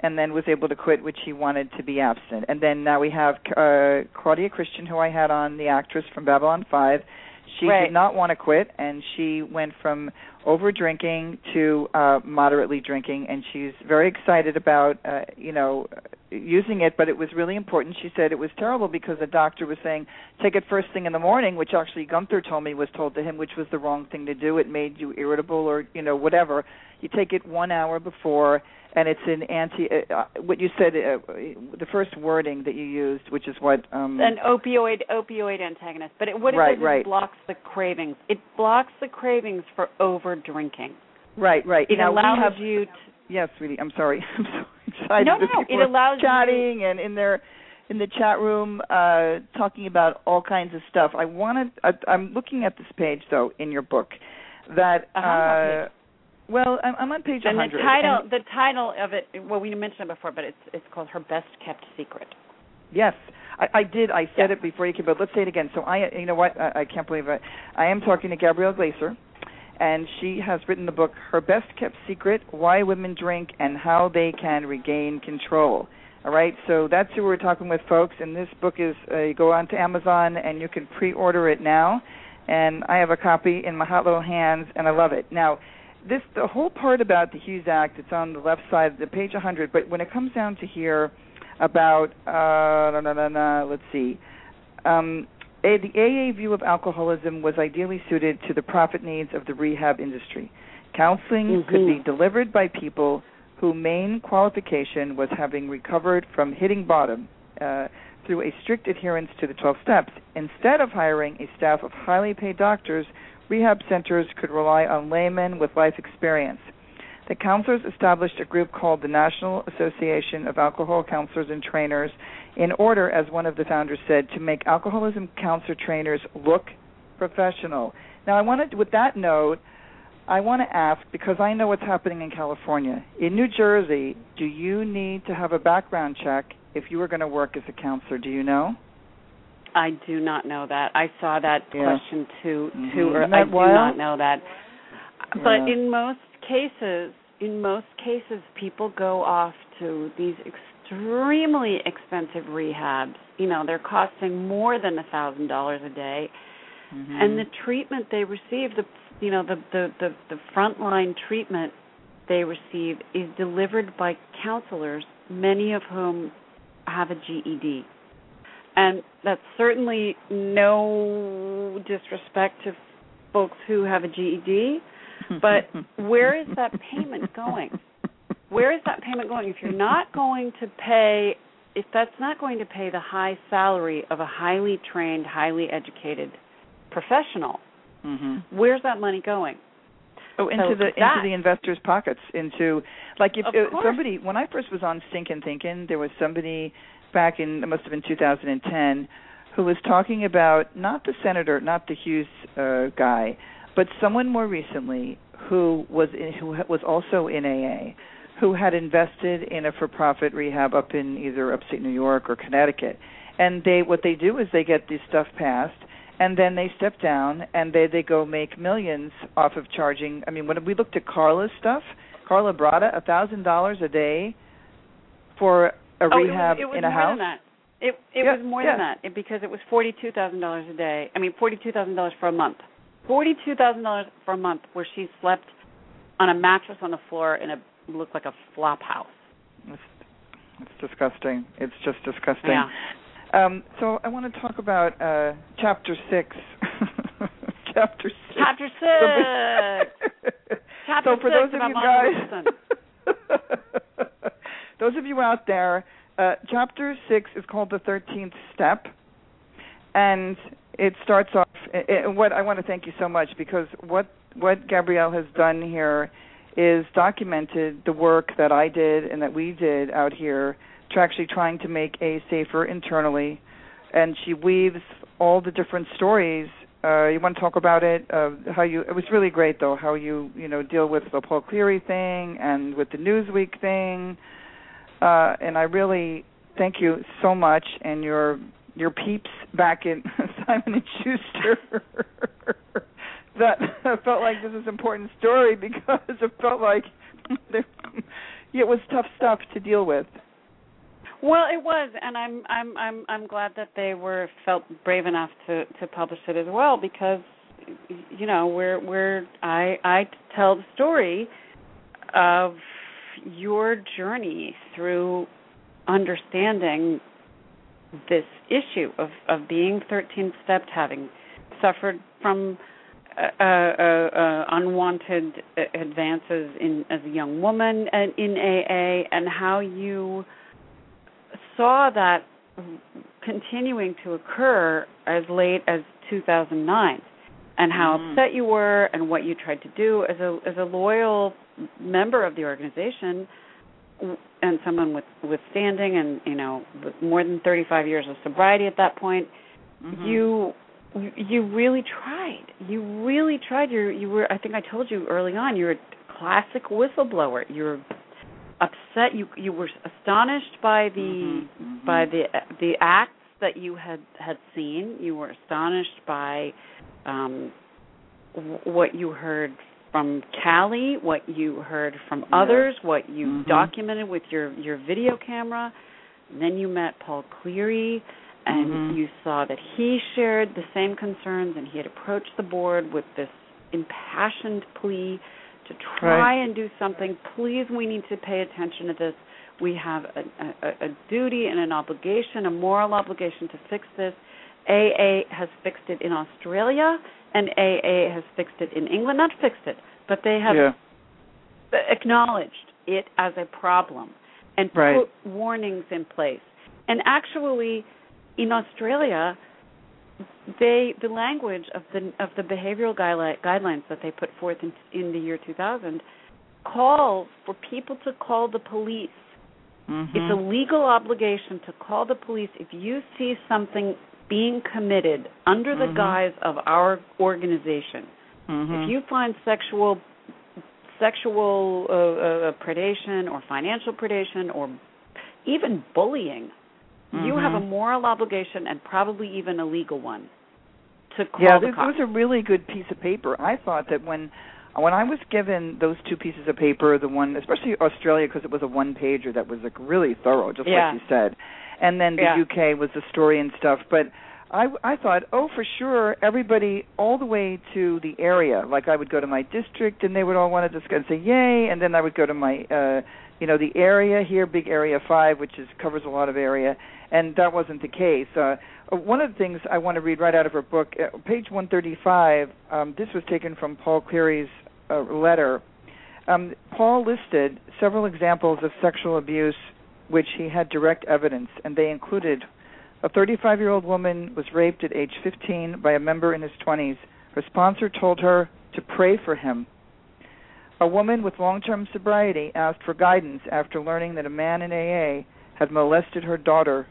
and then was able to quit, which he wanted to be absent. And then now we have uh, Claudia Christian, who I had on, the actress from Babylon Five. She Right. did not want to quit, and she went from over drinking to uh moderately drinking and she's very excited about uh you know using it but it was really important. She said it was terrible because the doctor was saying take it first thing in the morning which actually Gunther told me was told to him which was the wrong thing to do. It made you irritable or you know whatever. You take it 1 hour before and it's an anti uh, uh, what you said uh, the first wording that you used which is what um An opioid opioid antagonist, but it, what it Right, does right. it blocks the cravings. It blocks the cravings for over drinking. right right. It now allows have you to yes sweetie i'm sorry. [LAUGHS] I'm so excited No, that no, it allows you- chatting and in their in the chat room uh talking about all kinds of stuff. I wanted I, i'm looking at this page though in your book that Uh-huh, uh well i'm, I'm on page and 100 the title and- the title of it well we mentioned it before but it's it's called her best kept secret Yes, I, I did. I said Yeah. it before you came, but let's say it again. So I, you know what? I, I can't believe it. I am talking to Gabrielle Glaser, and she has written the book "Her Best Kept Secret: Why Women Drink and How They Can Regain Control." All right, so that's who we're talking with, folks. And this book is uh, you go on to Amazon and you can pre-order it now. and I have a copy in my hot little hands, and I love it. Now, this the whole part about the Hughes Act. It's on the left side, of the page 100. But when it comes down to here about uh, no, no, no, let's see. Um, a, the AA view of alcoholism was ideally suited to the profit needs of the rehab industry. Counseling mm-hmm. could be delivered by people whose main qualification was having recovered from hitting bottom uh, through a strict adherence to the 12 steps. Instead of hiring a staff of highly paid doctors, rehab centers could rely on laymen with life experience. The counselors established a group called the National Association of Alcohol Counselors and Trainers in order, as one of the founders said, to make alcoholism counselor trainers look professional. Now, I want to, with that note, I want to ask because I know what's happening in California. In New Jersey, do you need to have a background check if you are going to work as a counselor? Do you know? I do not know that. I saw that Yeah. question too Mhm. too early. I do wild? not know that. But Yeah. in most cases, in most cases people go off to these extremely expensive rehabs. You know, they're costing more than a thousand dollars a day. Mhm. And the treatment they receive, the you know, the the the, the frontline treatment they receive is delivered by counselors, many of whom have a GED. And that's certainly no disrespect to folks who have a GED, [LAUGHS] but where is that payment going? Where is that payment going? If you're not going to pay, if that's not going to pay the high salary of a highly trained, highly educated professional, Mhm. where's that money going? Oh, into So the that- into the investors' pockets. Into like if uh, somebody when I first was on Stinkin' Thinking, there was somebody back in it must have been 2010 who was talking about not the senator, not the Hughes uh, guy, but someone more recently who was in, who was also in AA, who had invested in a for-profit rehab up in either upstate New York or Connecticut, and they what they do is they get this stuff passed and then they step down and they they go make millions off of charging i mean when we looked at carla's stuff carla brada a thousand dollars a day for a oh, rehab it was, it was in a more house than that. It it Yeah, was more yeah. than that it, because it was forty two thousand dollars a day. I mean forty two thousand dollars for a month. Forty two thousand dollars for a month where she slept on a mattress on the floor in a looked like a flop house. it's, it's disgusting it's just disgusting Yeah. um so i want to talk about uh chapter six [LAUGHS] chapter six Chapter [LAUGHS] six. Chapter so for six those of you guys [LAUGHS] those of you out there uh chapter 6 is called the 13th step. And it starts off and what I want to thank you so much because what what Gabrielle has done here is documented the work that I did and that we did out here to actually trying to make a safer internally. And she weaves all the different stories. Uh you want to talk about it uh how you it was really great though how you you know deal with the Paul Cleary thing and with the Newsweek thing uh and I really thank you so much and your your peeps back in [LAUGHS] Simon and Schuster [LAUGHS] that I [LAUGHS] felt like this is an important story because it felt like it was tough stuff to deal with. Well, it was, and I'm I'm I'm I'm glad that they were felt brave enough to to publish it as well because you know we're we're I I tell the story of your journey through understanding this issue of of being 13 stepped, having suffered from uh, uh, uh, unwanted uh, advances in as a young woman and in AA, and how you saw that continuing to occur as late as 2009 and how Mhm. upset you were and what you tried to do as a as a loyal member of the organization and someone with with standing and you know more than 35 years of sobriety at that point Mhm. you you really tried. You really tried. You you were i think i told you early on you're a classic whistleblower. You're upset. You you were astonished by the Mhm, mhm. by the the acts that you had had seen. You were astonished by um what you heard from Callie, what you heard from Yeah. others, what you Mhm. documented with your your video camera. And then you met Paul Cleary and Mhm. you saw that he shared the same concerns and he had approached the board with this impassioned plea to try Right. and do something. Please, we need to pay attention to this. We have a, a, a duty and an obligation, a moral obligation to fix this. AA has fixed it in Australia, and AA has fixed it in England. Not fixed it, but they have yeah. acknowledged it as a problem and Right. put warnings in place. And actually, in Australia, they the language of the of the behavioral guidelines guidelines that they put forth in, in the year 2000 calls for people to call the police. Mhm. It's a legal obligation to call the police if you see something being committed under the Mhm. guise of our organization. Mhm. If you find sexual sexual uh, uh, predation or financial predation or even bullying, you have a Mhm. moral obligation and probably even a legal one to call yeah, the this cops. was a really good piece of paper. I thought that when when I was given those two pieces of paper, the one especially Australia because it was a one pager that was like really thorough, just Yeah. like you said, and then the Yeah. UK was the story and stuff. But I I thought, oh, for sure, everybody all the way to the area. Like I would go to my district, and they would all want to discuss and say yay, and then I would go to my uh you know the area here, big area five, which is covers a lot of area, and that wasn't the case. Uh, one of the things I want to read right out of her book, uh, page 135. Um, this was taken from Paul Cleary's uh, letter. Um, Paul listed several examples of sexual abuse which he had direct evidence, and they included a 35 year old woman was raped at age 15 by a member in his 20s. Her sponsor told her to pray for him. A woman with long term sobriety asked for guidance after learning that a man in AA had molested her daughter.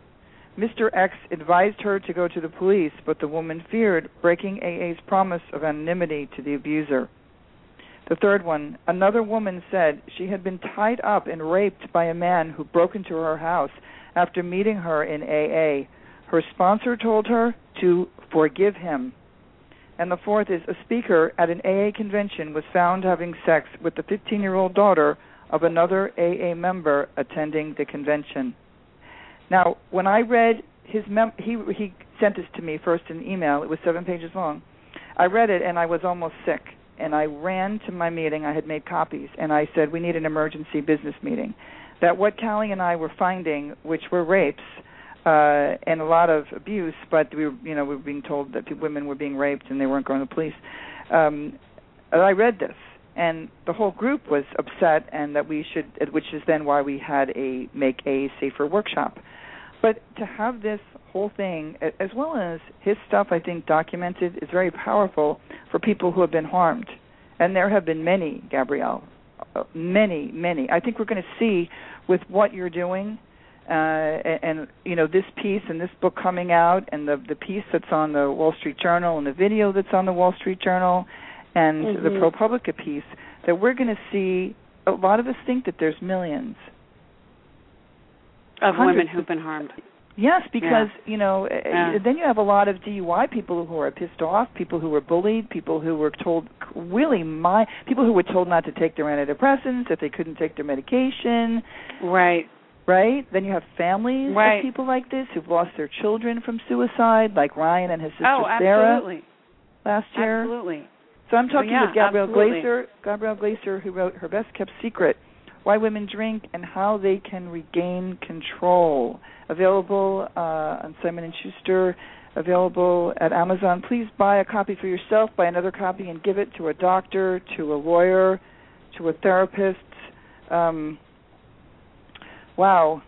Mr. X advised her to go to the police, but the woman feared breaking AA's promise of anonymity to the abuser. The third one, another woman said she had been tied up and raped by a man who broke into her house after meeting her in AA. Her sponsor told her to forgive him. And the fourth is a speaker at an AA convention was found having sex with the 15 year old daughter of another AA member attending the convention. Now, when I read his mem- he he sent this to me first in email. It was seven pages long. I read it and I was almost sick. And I ran to my meeting. I had made copies, and I said we need an emergency business meeting. That what Callie and I were finding, which were rapes uh, and a lot of abuse, but we were you know we were being told that women were being raped and they weren't going to the police. Um, I read this, and the whole group was upset, and that we should, which is then why we had a make a safer workshop. But to have this whole thing, as well as his stuff, I think documented, is very powerful for people who have been harmed, and there have been many, Gabrielle, uh, many, many. I think we're going to see with what you're doing. Uh, and, and you know this piece and this book coming out, and the the piece that's on the Wall Street Journal, and the video that's on the Wall Street Journal, and the Mhm. ProPublica piece, that we're going to see. A lot of us think that there's millions, of women who've been harmed. Yes, because you know, uh, Yeah. then you have a lot of DUI people who are pissed off, people who were bullied, people who were told really my people who were told not to take their antidepressants if they couldn't take their medication, Right. right? Then you have families Right. of people like this who've lost their children from suicide, like Ryan and his sister oh, Sarah absolutely. last year. Absolutely. So I'm talking yeah, with Gabrielle absolutely. Glaser, Gabrielle Glaser, who wrote her best kept secret, Why Women Drink and How They Can Regain Control. Available uh, on Simon and Schuster, available at Amazon. Please buy a copy for yourself, buy another copy, and give it to a doctor, to a lawyer, to a therapist. Um, wow,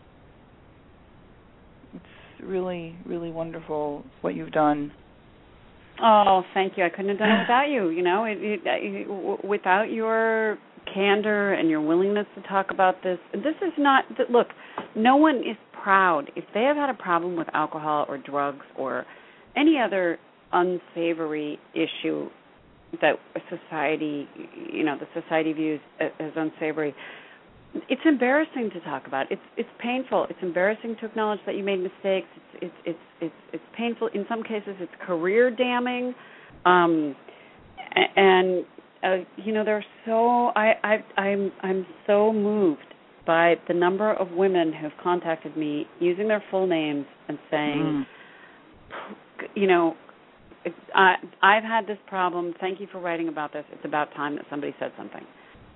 it's really, really wonderful what you've done. Oh, thank you. I couldn't have done it without you. You know, it, it, it, without your candor and your willingness to talk about this. This is not. Look, no one is proud if they have had a problem with alcohol or drugs or any other unsavory issue that society, you know, the society views as unsavory. It's embarrassing to talk about. It's it's painful. It's embarrassing to acknowledge that you made mistakes. It's it's it's it's, it's painful. In some cases, it's career damning. Um, and uh, you know, there's so I I I'm I'm so moved by the number of women who've contacted me using their full names and saying, Mm. you know, I I've had this problem. Thank you for writing about this. It's about time that somebody said something.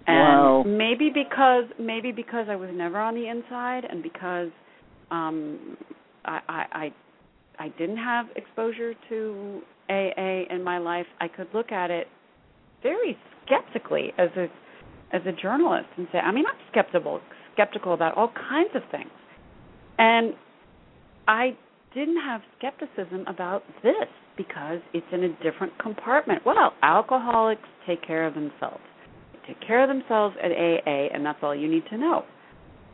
And wow. maybe because maybe because I was never on the inside and because um I I I, I didn't have exposure to AA in my life, I could look at it very skeptically as a as a journalist and say, I mean, I'm skeptical skeptical about all kinds of things. And I didn't have skepticism about this because it's in a different compartment. Well, alcoholics take care of themselves. They take care of themselves at AA, and that's all you need to know.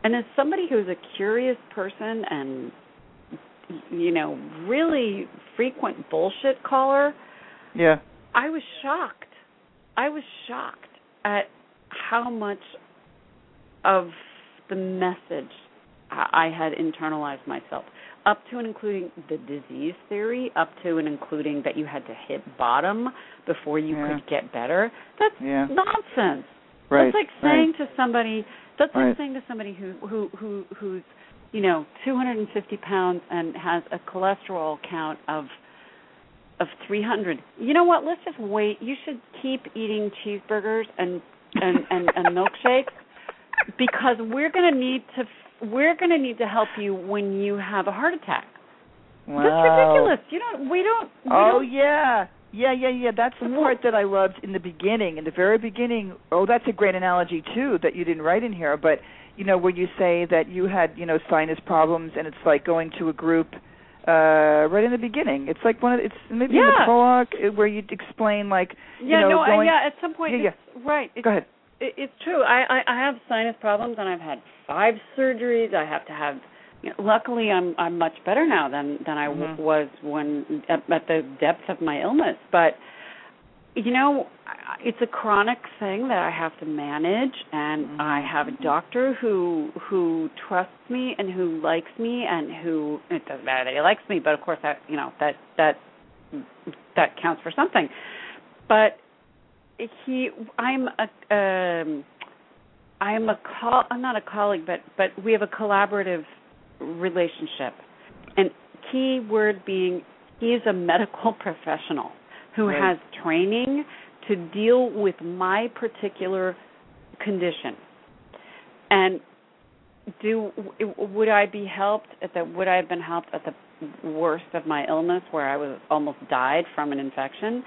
And as somebody who's a curious person and you know really frequent bullshit caller, yeah, I was shocked. I was shocked at how much of the message I had internalized myself up to and including the disease theory, up to and including that you had to hit bottom before you yeah. could get better. That's yeah. nonsense. Right. That's like saying right. to somebody that's right. like saying to somebody who who who who's you know 250 pounds and has a cholesterol count of of 300. You know what? Let's just wait. You should keep eating cheeseburgers and and and, and [LAUGHS] milkshakes because we're going to need to we're going to need to help you when you have a heart attack. Wow. That's ridiculous. You know, we don't. We oh don't, Oh yeah. Yeah, yeah, yeah. That's the part that I loved in the beginning. In the very beginning, oh, that's a great analogy too that you didn't write in here. But you know, where you say that you had, you know, sinus problems, and it's like going to a group uh right in the beginning. It's like one of it's maybe yeah. in the prologue uh, where you explain like yeah, you know no, going, I, yeah. At some point, yeah, it's, right. It's, Go ahead. It, it's true. I, I I have sinus problems, and I've had five surgeries. I have to have. You know, luckily, I'm I'm much better now than than I w- Mhm. was when at, at the depth of my illness. But you know, I- it's a chronic thing that I have to manage, and Mhm. I have a doctor who who trusts me and who likes me, and who it doesn't matter that he likes me, but of course that you know that that that counts for something. But he, I'm a um, I'm a call. I'm not a colleague, but but we have a collaborative relationship, and key word being he is a medical [LAUGHS] professional who Right. has training to deal with my particular condition. And do would I be helped at the would I have been helped at the worst of my illness where I was almost died from an infection?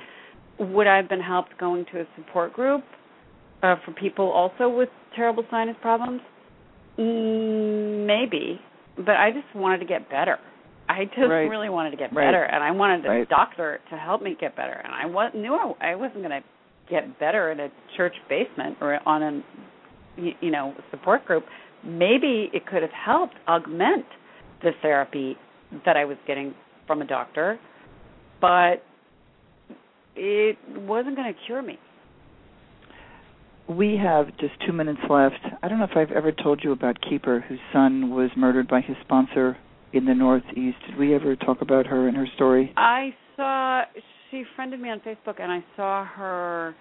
Would I have been helped going to a support group uh, for people also with terrible sinus problems? Mm, maybe, but I just wanted to get better. I just Right. really wanted to get Right. better, and I wanted a Right. doctor to help me get better. And I was, knew I, I wasn't going to get better in a church basement or on a you, you know support group. Maybe it could have helped augment the therapy that I was getting from a doctor, but it wasn't going to cure me. We have just two minutes left. I don't know if I've ever told you about Keeper, whose son was murdered by his sponsor in the Northeast. Did we ever talk about her and her story? I saw she friended me on Facebook, and I saw her.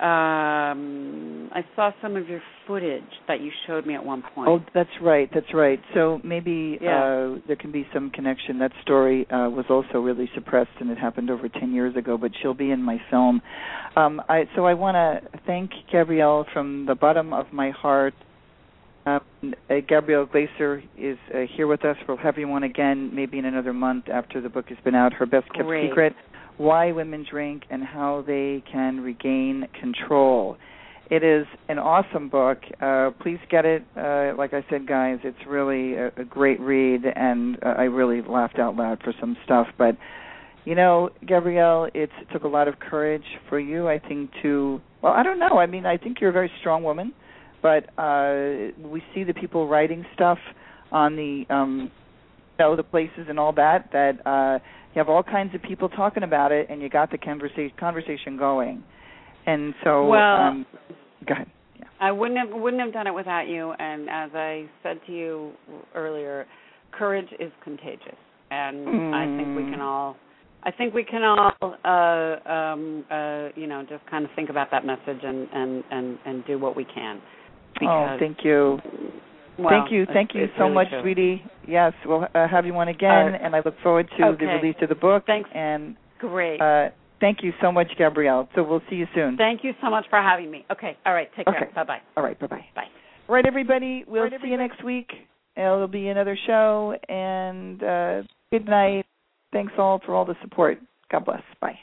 Um, I saw some of your footage that you showed me at one point. Oh, that's right. That's right. So maybe Yeah. uh, there can be some connection. That story uh, was also really suppressed, and it happened over ten years ago. But she'll be in my film. Um, I, so I want to thank Gabrielle from the bottom of my heart. Um, uh, Gabrielle Glaser is uh, here with us. We'll have you on again, maybe in another month after the book has been out. Her best kept Great. secret: why women drink and how they can regain control. It is an awesome book. Uh, please get it. Uh, like I said, guys, it's really a, a great read, and uh, I really laughed out loud for some stuff. But you know, Gabrielle, it's, it took a lot of courage for you, I think, to. Well, I don't know. I mean, I think you're a very strong woman, but uh, we see the people writing stuff on the, um, you know, the places and all that. That uh, you have all kinds of people talking about it, and you got the conversation conversation going. And so, Well, um, go ahead. Yeah. I wouldn't have wouldn't have done it without you. And as I said to you earlier, courage is contagious, and I think we Mm. can all. I think we can all, uh, um, uh, you know, just kind of think about that message and and and and do what we can. Oh, thank you. Thank you, thank you so really much, true. sweetie. Yes, we'll uh, have you on again, Uh, and I look forward to the release of the book. Thanks. And Great. uh, thank you so much, Gabrielle. So we'll see you soon. Thank you so much for having me. Okay. All right. Take care. Okay. Bye bye. All right, bye bye. Bye. All right, everybody. We'll right, see you next week. It'll be another show, and uh, good night. Thanks all for all the support. God bless. Bye.